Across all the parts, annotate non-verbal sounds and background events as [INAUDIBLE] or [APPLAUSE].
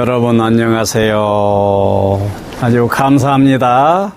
여러분 안녕하세요. 아주 감사합니다.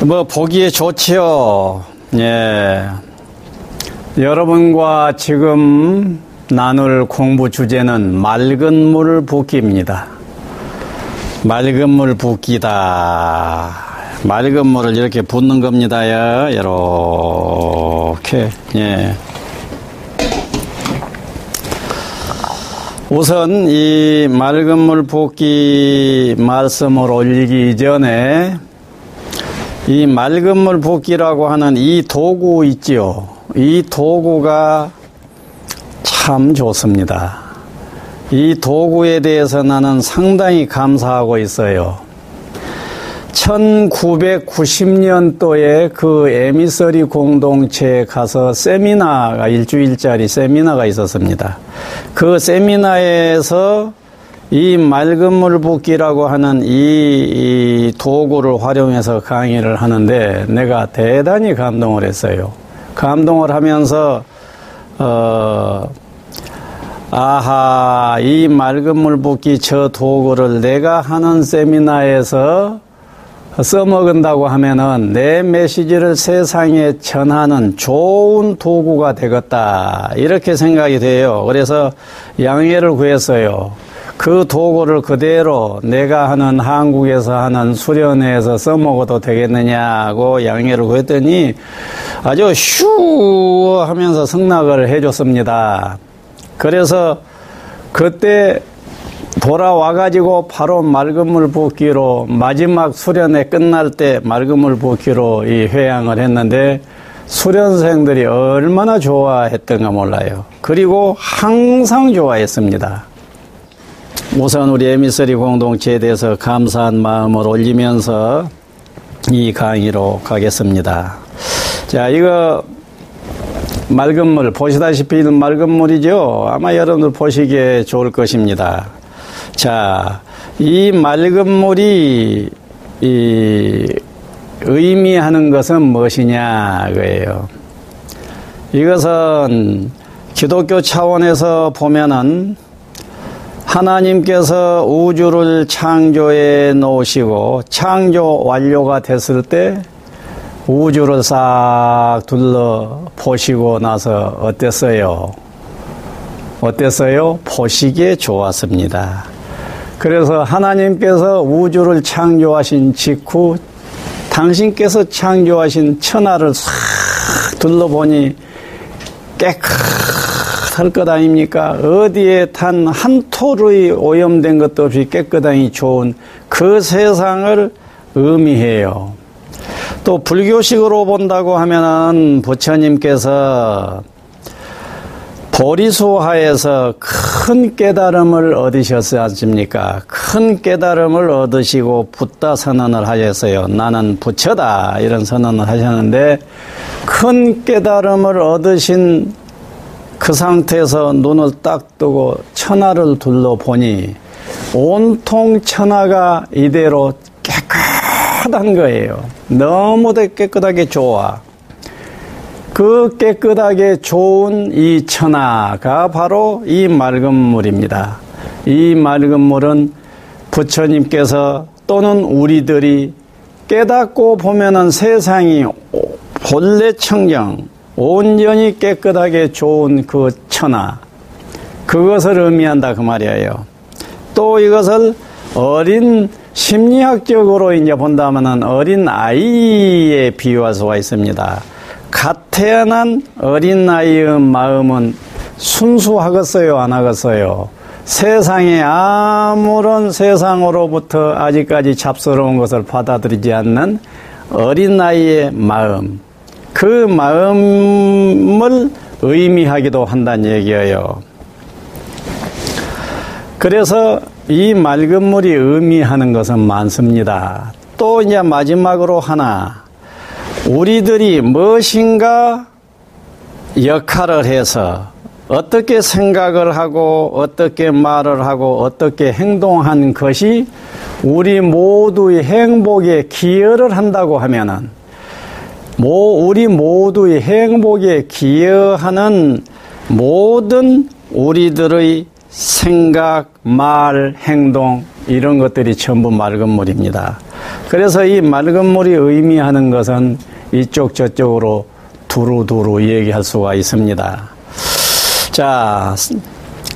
뭐 보기에 좋지요. 예. 여러분과 지금 나눌 공부 주제는 맑은 물 붓기입니다. 맑은 물 붓기다. 맑은 물을 이렇게 붓는 겁니다요. 이렇게. 예. 우선 이 맑은 물 붓기 말씀을 올리기 전에 이 맑은 물 붓기라고 하는 이 도구 있지요. 이 도구가 참 좋습니다. 이 도구에 대해서 나는 상당히 감사하고 있어요. 1990년도에 그 에미서리 공동체에 가서 세미나가 일주일짜리 세미나가 있었습니다. 그 세미나에서 이 맑은 물 붓기라고 하는 이, 이 도구를 활용해서 강의를 하는데 내가 대단히 감동을 했어요. 감동을 하면서 어 아하 이 맑은 물 붓기 저 도구를 내가 하는 세미나에서 써먹은다고 하면은 내 메시지를 세상에 전하는 좋은 도구가 되겠다. 이렇게 생각이 돼요. 그래서 양해를 구했어요. 그 도구를 그대로 내가 하는 한국에서 하는 수련회에서 써먹어도 되겠느냐고 양해를 구했더니 아주 슈 하면서 승낙을 해줬습니다. 그래서 그때 돌아와가지고 바로 물 붓기로 마지막 수련회 끝날 때물 붓기로 이 회양을 했는데 수련생들이 얼마나 좋아했던가 몰라요. 그리고 항상 좋아했습니다. 우선 우리 에미서리 공동체에 대해서 감사한 마음을 올리면서 이 강의로 가겠습니다. 자, 이거 맑은 물, 보시다시피 맑은 물이죠? 아마 여러분들 보시기에 좋을 것입니다. 자, 이 맑은 물이 이 의미하는 것은 무엇이냐 그예요. 이것은 기독교 차원에서 보면은 하나님께서 우주를 창조해 놓으시고 창조 완료가 됐을 때 우주를 싹 둘러 보시고 나서 어땠어요? 어땠어요? 보시기에 좋았습니다. 그래서 하나님께서 우주를 창조하신 직후 당신께서 창조하신 천하를 싹 둘러보니 깨끗할 것 아닙니까? 어디에 단한 톨의 오염된 것도 없이 깨끗하니 좋은 그 세상을 의미해요. 또 불교식으로 본다고 하면은 부처님께서 보리수하에서 큰 깨달음을 얻으셨지 않습니까? 큰 깨달음을 얻으시고 붓다 선언을 하셨어요. 나는 부처다 이런 선언을 하셨는데 큰 깨달음을 얻으신 그 상태에서 눈을 딱 뜨고 천하를 둘러보니 온통 천하가 이대로 깨끗한 거예요. 너무도 깨끗하게 좋아. 그 깨끗하게 좋은 이 천하가 바로 이 맑은 물입니다. 이 맑은 물은 부처님께서 또는 우리들이 깨닫고 보면은 세상이 본래 청정, 온전히 깨끗하게 좋은 그 천하, 그것을 의미한다 그 말이에요. 또 이것을 어린 심리학적으로 이제 본다면은 어린 아이에 비유할 수가 있습니다. 갓 태어난 어린아이의 마음은 순수하겠어요, 안 하겠어요? 세상에 아무런 세상으로부터 아직까지 잡스러운 것을 받아들이지 않는 어린아이의 마음, 그 마음을 의미하기도 한다는 얘기예요. 그래서 이 맑은 물이 의미하는 것은 많습니다. 또 이제 마지막으로 하나, 우리들이 무엇인가 역할을 해서 어떻게 생각을 하고 어떻게 말을 하고 어떻게 행동한 것이 우리 모두의 행복에 기여를 한다고 하면은 우리 모두의 행복에 기여하는 모든 우리들의 생각, 말, 행동 이런 것들이 전부 맑은 물입니다. 그래서 이 맑은 물이 의미하는 것은 이쪽 저쪽으로 두루두루 얘기할 수가 있습니다. 자,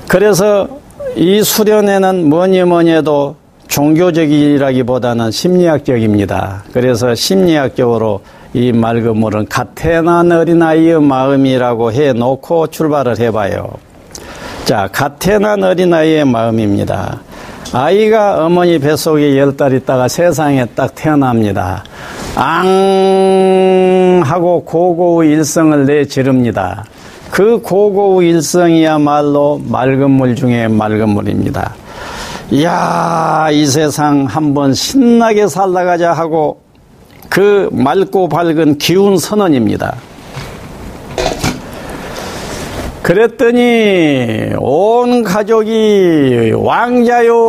그래서 이 수련회는 뭐니 뭐니 해도 종교적이라기보다는 심리학적입니다. 그래서 심리학적으로 이 맑은 물은 가태난 어린아이의 마음이라고 해 놓고 출발을 해봐요. 자, 가태난 어린아이의 마음입니다. 아이가 어머니 뱃속에 열 달 있다가 세상에 딱 태어납니다. 앙! 하고 고고의 일성을 내지릅니다. 그 고고의 일성이야말로 맑은 물 중에 맑은 물입니다. 이야, 이 세상 한번 신나게 살다가자 하고 그 맑고 밝은 기운 선언입니다. 그랬더니 온 가족이 왕자요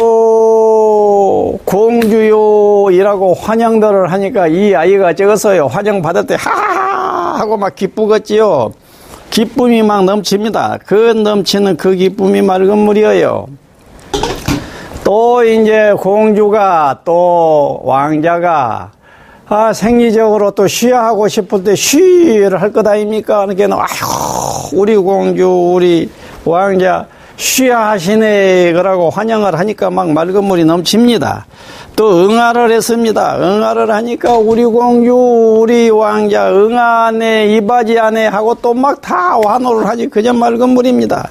공주요 이라고 환영들을 하니까 이 아이가 적었어요. 환영 때 하하 하고 막 기쁘겠지요. 기쁨이 막 넘칩니다. 그 넘치는 그 기쁨이 맑은 물이에요. 또 이제 공주가 또 왕자가 아, 생리적으로 또 쉬하고 싶을 때 쉬를 할 것 아닙니까? 그러니까, 아휴, 우리 공주, 우리 왕자, 쉬하시네. 그러고 환영을 하니까 막 맑은 물이 넘칩니다. 또 응아를 했습니다. 응아를 하니까 우리 공주, 우리 왕자, 응아네, 이바지 안에 하고 또 막 다 환호를 하니 그저 맑은 물입니다.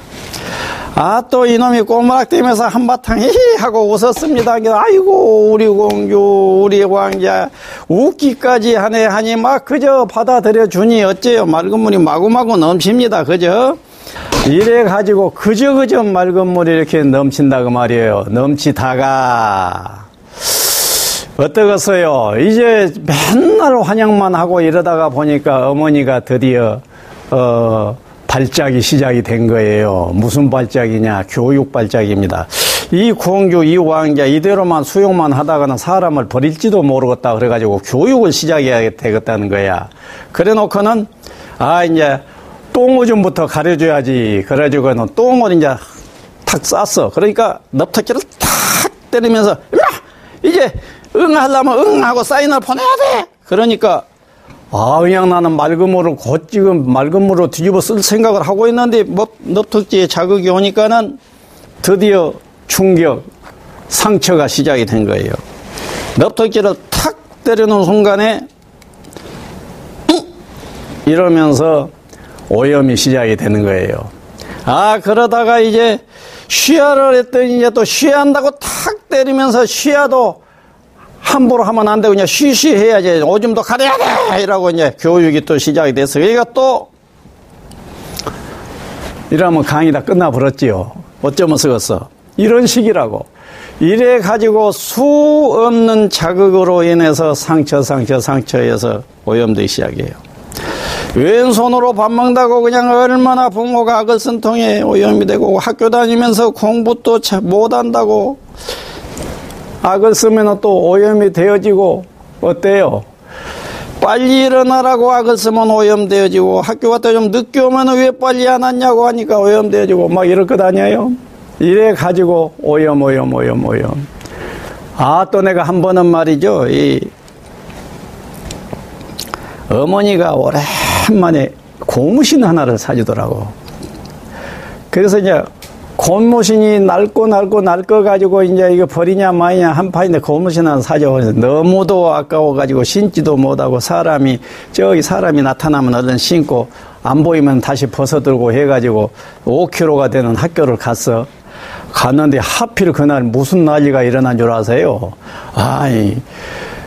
아, 또 이놈이 꼬무락대면서 한바탕 히히 하고 웃었습니다. 아이고, 우리 공주, 우리 왕자, 웃기까지 하네 하니 막 그저 받아들여 주니 어째요. 맑은 물이 마구마구 넘칩니다. 그저? 이래 가지고 그저 그저 맑은 물이 이렇게 넘친다 그 말이에요. 넘치다가 어떠겠어요? 이제 맨날 환영만 하고 이러다가 보니까 어머니가 드디어 어 발작이 시작이 된 거예요. 무슨 발작이냐? 교육 발작입니다. 이 공주, 이 왕자 이대로만 수용만 하다가는 사람을 버릴지도 모르겠다 그래가지고 교육을 시작해야 되겠다는 거야. 그래 놓고는 아 이제 똥오줌부터 가려줘야지. 그래가지고는 똥을 이제 탁 쌌어. 그러니까 넙터키를 탁 때리면서 이제 응하려면 응하고 사인을 보내야 돼. 그러니까 아, 그냥 나는 맑은 물을 곧 지금 맑은 물로 뒤집어 쓸 생각을 하고 있는데, 뭐, 넙특지에 자극이 오니까는 드디어 충격, 상처가 시작이 된 거예요. 넙특지를 탁 때리는 순간에, 이러면서 오염이 시작이 되는 거예요. 아, 그러다가 이제 쉬야를 했더니 이제 또 쉬한다고 탁 때리면서 쉬야도 함부로 하면 안 되고 그냥 쉬쉬 해야지 오줌도 가려야 돼 이라고 이제 교육이 또 시작이 됐어. 그러니까 또 이러면 강의 다 끝나버렸지요. 어쩌면 쓰겠어. 이런 식이라고. 이래 가지고 수 없는 자극으로 인해서 상처, 상처, 상처에서 오염되기 시작해요. 왼손으로 밥 먹다고 그냥 얼마나 부모가 악을 쓴 통에 오염이 되고 학교 다니면서 공부도 못한다고 악을 쓰면 또 오염이 되어지고 어때요? 빨리 일어나라고 악을 쓰면 오염되어지고 학교 갔다 좀 늦게 오면 왜 빨리 안 왔냐고 하니까 오염되어지고 막 이럴 것 아니에요? 이래 가지고 오염 오염 오염 오염 아 또 내가 한 번은 말이죠 이 어머니가 오랜만에 고무신 하나를 사주더라고 그래서 이제 고무신이 낡고 낡고 낡고 가지고 이제 이거 버리냐 마냐 한 판인데 고무신 하나 사줘. 너무도 아까워 가지고 신지도 못하고 사람이 저기 사람이 나타나면 얼른 신고 안 보이면 다시 벗어들고 해가지고 5km가 되는 학교를 갔어. 갔는데 하필 그날 무슨 난리가 일어난 줄 아세요? 아이.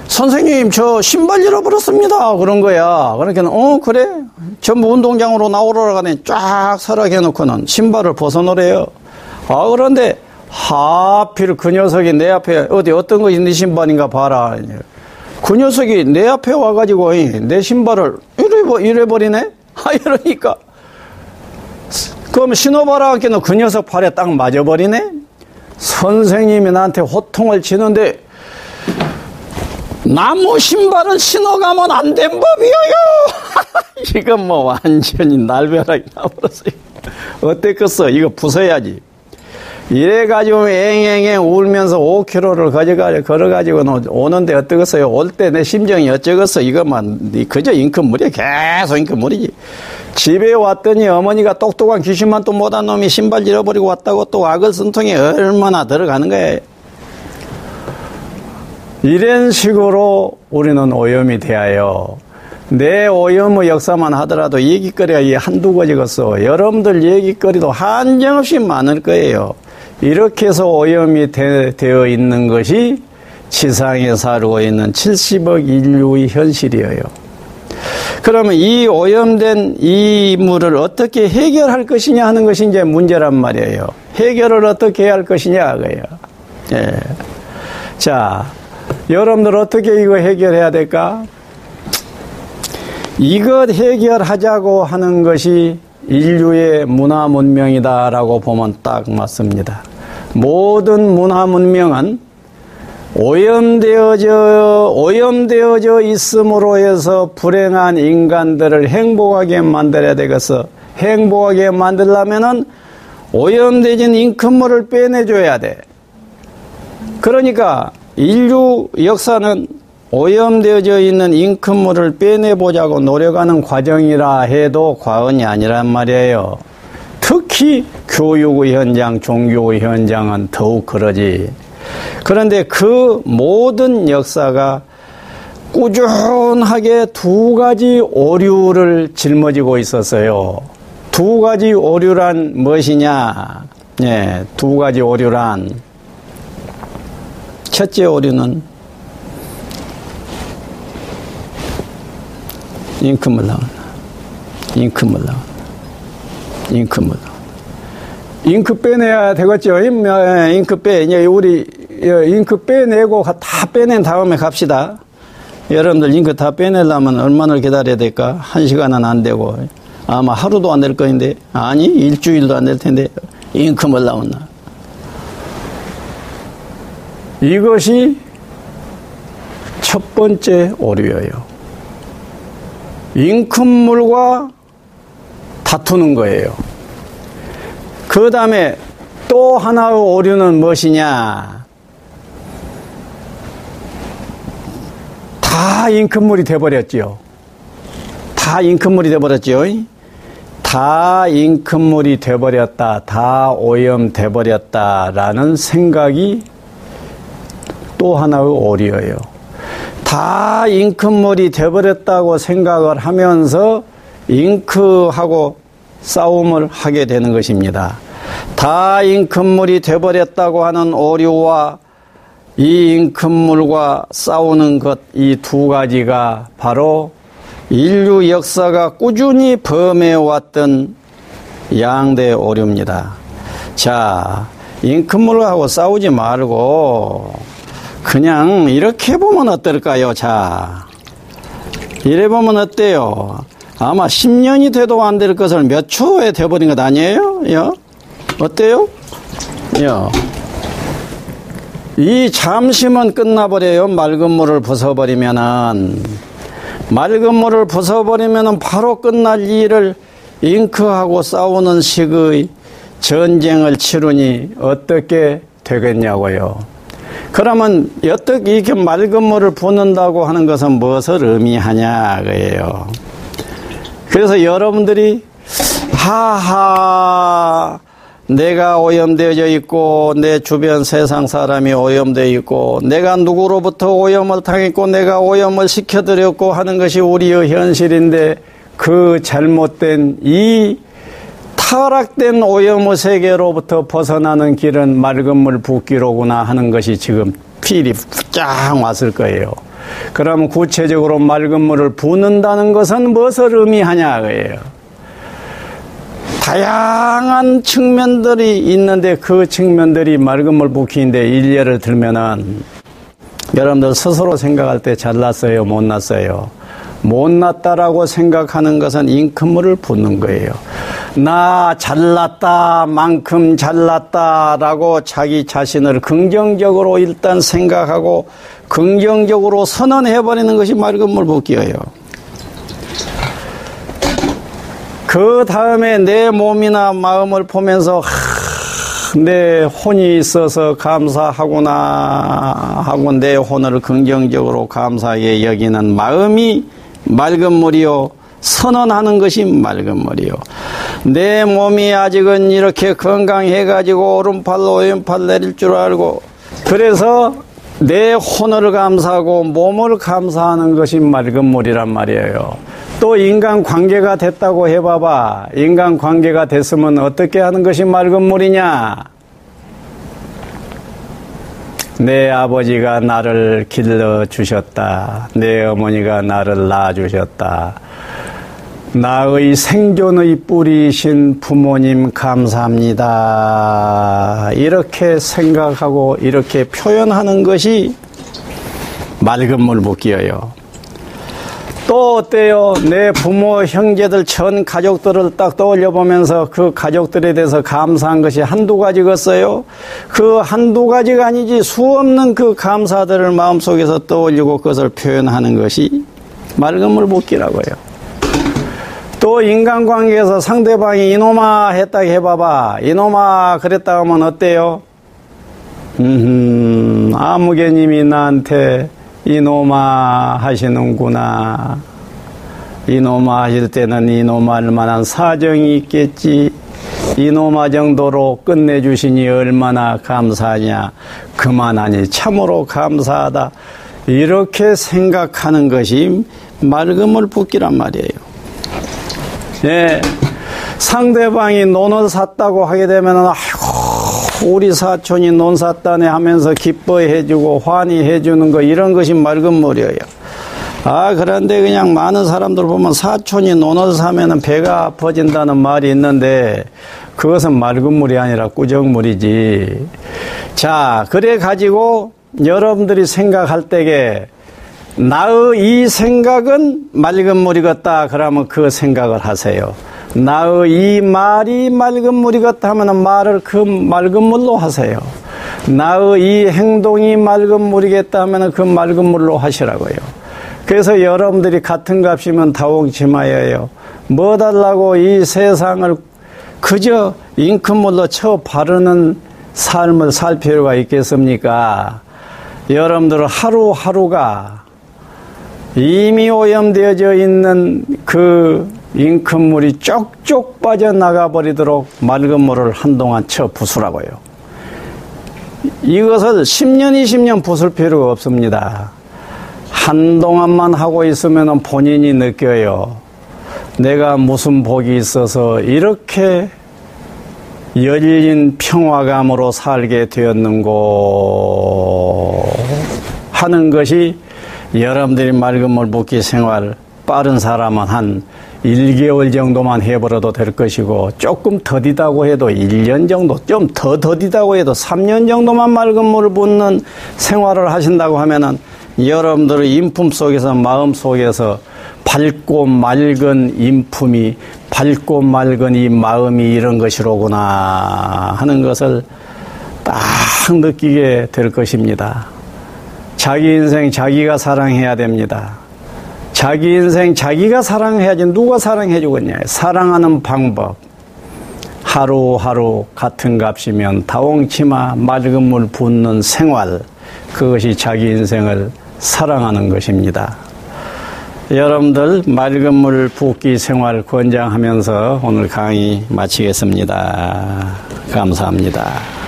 선생님, 저 신발 잃어버렸습니다. 그런 거야. 그러니까, 어, 그래? 전부 운동장으로 나오러 가네. 쫙 설악해놓고는 신발을 벗어놓으래요. 아, 그런데 하필 그 녀석이 내 앞에 어디 어떤 것이 네 신발인가 봐라. 그 녀석이 내 앞에 와가지고 내 신발을 이래버, 이래버리네? 아, [LAUGHS] 이러니까. 그럼 신어봐라 하니까 그 녀석 발에 딱 맞아버리네? 선생님이 나한테 호통을 치는데 나무 신발을 신어가면 안 된 법이에요. [LAUGHS] 이건 뭐 완전히 날벼락이 나버렸어요. 어땠겠어? 이거 부숴야지. 이래가지고 앵앵앵 울면서 5km를 거저가, 걸어가지고 오는데 어떠겠어요? 올 때 내 심정이 어쩌겠어? 이것만, 그저 잉크물이 계속 잉크물이지. 집에 왔더니 어머니가 똑똑한 귀신만 또 못한 놈이 신발 잃어버리고 왔다고 또 악을 쓴 통에 얼마나 들어가는 거예요. 이런 식으로 우리는 오염이 되어요. 내 오염의 역사만 하더라도 얘기거리가 한두 가지겠어. 여러분들 얘기거리도 한정없이 많을 거예요. 이렇게 해서 오염이 되, 되어 있는 것이 지상에 살고 있는 70억 인류의 현실이에요. 그러면 이 오염된 이 물을 어떻게 해결할 것이냐 하는 것이 이제 문제란 말이에요. 해결을 어떻게 해야 할 것이냐, 그예요. 예. 자, 여러분들 어떻게 이거 해결해야 될까? 이것 해결하자고 하는 것이 인류의 문화 문명이다라고 보면 딱 맞습니다. 모든 문화 문명은 오염되어져, 오염되어져 있음으로 해서 불행한 인간들을 행복하게 만들어야 되겠어. 행복하게 만들려면은 오염되진 잉크물을 빼내줘야 돼. 그러니까 인류 역사는 오염되어져 있는 잉크물을 빼내보자고 노력하는 과정이라 해도 과언이 아니란 말이에요. 특히 교육의 현장, 종교의 현장은 더욱 그러지. 그런데 그 모든 역사가 꾸준하게 두 가지 오류를 짊어지고 있었어요. 두 가지 오류란 무엇이냐? 예, 두 가지 오류란 첫째 오류는 잉크물 나온다. 잉크물 나온다. 잉크물 나온다. 잉크 빼내야 되겠죠. 잉크 빼. 이제 우리 잉크 빼내고 다 빼낸 다음에 갑시다. 여러분들 잉크 다 빼내려면 얼마나 기다려야 될까? 한 시간은 안 되고 아마 하루도 안될 거인데 아니 일주일도 안 될 텐데 잉크물 나온다. 이것이 첫 번째 오류예요. 잉크물과 다투는 거예요. 그 다음에 또 하나의 오류는 무엇이냐? 다 잉크물이 돼버렸지요. 다 잉크물이 돼버렸지요. 다 잉크물이 돼버렸다. 다 오염돼버렸다 라는 생각이 또 하나의 오류예요. 다 잉크물이 돼버렸다고 생각을 하면서 잉크하고 싸움을 하게 되는 것입니다. 다 잉크물이 돼버렸다고 하는 오류와 이 잉크물과 싸우는 것, 이 두 가지가 바로 인류 역사가 꾸준히 범해왔던 양대 오류입니다. 자, 잉크물하고 싸우지 말고 그냥 이렇게 보면 어떨까요? 자, 이래 보면 어때요? 아마 10년이 돼도 안 될 것을 몇 초에 돼버린 것 아니에요? 요? 어때요? 요. 이 잠시면 끝나버려요. 맑은 물을 부숴버리면은. 맑은 물을 부숴버리면은 바로 끝날 일을 잉크하고 싸우는 식의 전쟁을 치르니 어떻게 되겠냐고요. 그러면 어떻게 이렇게 맑은 물을 붓는다고 하는 것은 무엇을 의미하냐 그예요. 그래서 여러분들이 하하 내가 오염되어져 있고 내 주변 세상 사람이 오염되어 있고 내가 누구로부터 오염을 당했고 내가 오염을 시켜드렸고 하는 것이 우리의 현실인데 그 잘못된 이 타락된 오염의 세계로부터 벗어나는 길은 맑은 물 붓기로구나 하는 것이 지금 필이 쫙 왔을 거예요. 그럼 구체적으로 맑은 물을 붓는다는 것은 무엇을 의미하냐 그예요. 다양한 측면들이 있는데 그 측면들이 맑은 물 붓기인데 일례를 들면은 여러분들 스스로 생각할 때 잘났어요, 못났어요. 못났다라고 생각하는 것은 잉크물을 붓는 거예요. 나 잘났다, 만큼 잘났다라고 자기 자신을 긍정적으로 일단 생각하고 긍정적으로 선언해버리는 것이 맑은 물 붓기예요. 그 다음에 내 몸이나 마음을 보면서 내 혼이 있어서 감사하구나 하고 내 혼을 긍정적으로 감사하게 여기는 마음이 맑은 물이요. 선언하는 것이 맑은 물이요. 내 몸이 아직은 이렇게 건강해가지고 오른팔로 왼팔 내릴 줄 알고 그래서 내 혼을 감사하고 몸을 감사하는 것이 맑은 물이란 말이에요. 또 인간 관계가 됐다고 해봐봐. 인간 관계가 됐으면 어떻게 하는 것이 맑은 물이냐? 내 아버지가 나를 길러 주셨다. 내 어머니가 나를 낳아 주셨다. 나의 생존의 뿌리신 부모님 감사합니다. 이렇게 생각하고 이렇게 표현하는 것이 맑은 물 붓기예요. 또 어때요? 내 부모, 형제들, 전 가족들을 딱 떠올려 보면서 그 가족들에 대해서 감사한 것이 한두 가지겠어요? 그 한두 가지가 아니지 수 없는 그 감사들을 마음속에서 떠올리고 그것을 표현하는 것이 맑은 물 붓기라고요. 또 인간관계에서 상대방이 이놈아 했다 해봐봐. 이놈아 그랬다 하면 어때요? 음, 아무개님이 나한테 이놈아 하시는구나. 이놈아 하실 때는 이놈아 할 만한 사정이 있겠지. 이놈아 정도로 끝내주시니 얼마나 감사하냐. 그만하니 참으로 감사하다. 이렇게 생각하는 것이 맑음을 붓기란 말이에요. 예. 상대방이 논을 샀다고 하게 되면, 아이고, 우리 사촌이 논 샀다네 하면서 기뻐해 주고 환희해 주는 거, 이런 것이 맑은 물이에요. 아, 그런데 그냥 많은 사람들 보면 사촌이 논을 사면은 배가 아파진다는 말이 있는데, 그것은 맑은 물이 아니라 꾸정물이지. 자, 그래 가지고 여러분들이 생각할 때에 나의 이 생각은 맑은 물이겠다. 그러면 그 생각을 하세요. 나의 이 말이 맑은 물이겠다 하면 말을 그 맑은 물로 하세요. 나의 이 행동이 맑은 물이겠다 하면 그 맑은 물로 하시라고요. 그래서 여러분들이 같은 값이면 다홍치마예요. 뭐 달라고 이 세상을 그저 잉크물로 쳐 바르는 삶을 살 필요가 있겠습니까? 여러분들 하루하루가 이미 오염되어져 있는 그 잉크물이 쪽쪽 빠져나가 버리도록 맑은 물을 한동안 쳐 부수라고요. 이것을 10년, 20년 부술 필요가 없습니다. 한동안만 하고 있으면 본인이 느껴요. 내가 무슨 복이 있어서 이렇게 열린 평화감으로 살게 되었는고 하는 것이 여러분들이 맑은 물 붓기 생활 빠른 사람은 한 1개월 정도만 해버려도 될 것이고 조금 더디다고 해도 1년 정도 좀 더 더디다고 해도 3년 정도만 맑은 물을 붓는 생활을 하신다고 하면은 여러분들의 인품 속에서 마음 속에서 밝고 맑은 인품이 밝고 맑은 이 마음이 이런 것이로구나 하는 것을 딱 느끼게 될 것입니다. 자기 인생 자기가 사랑해야 됩니다. 자기 인생 자기가 사랑해야지 누가 사랑해 주겠냐. 사랑하는 방법. 하루하루 같은 값이면 다홍치마 맑은 물 붓는 생활. 그것이 자기 인생을 사랑하는 것입니다. 여러분들 맑은 물 붓기 생활 권장하면서 오늘 강의 마치겠습니다. 감사합니다.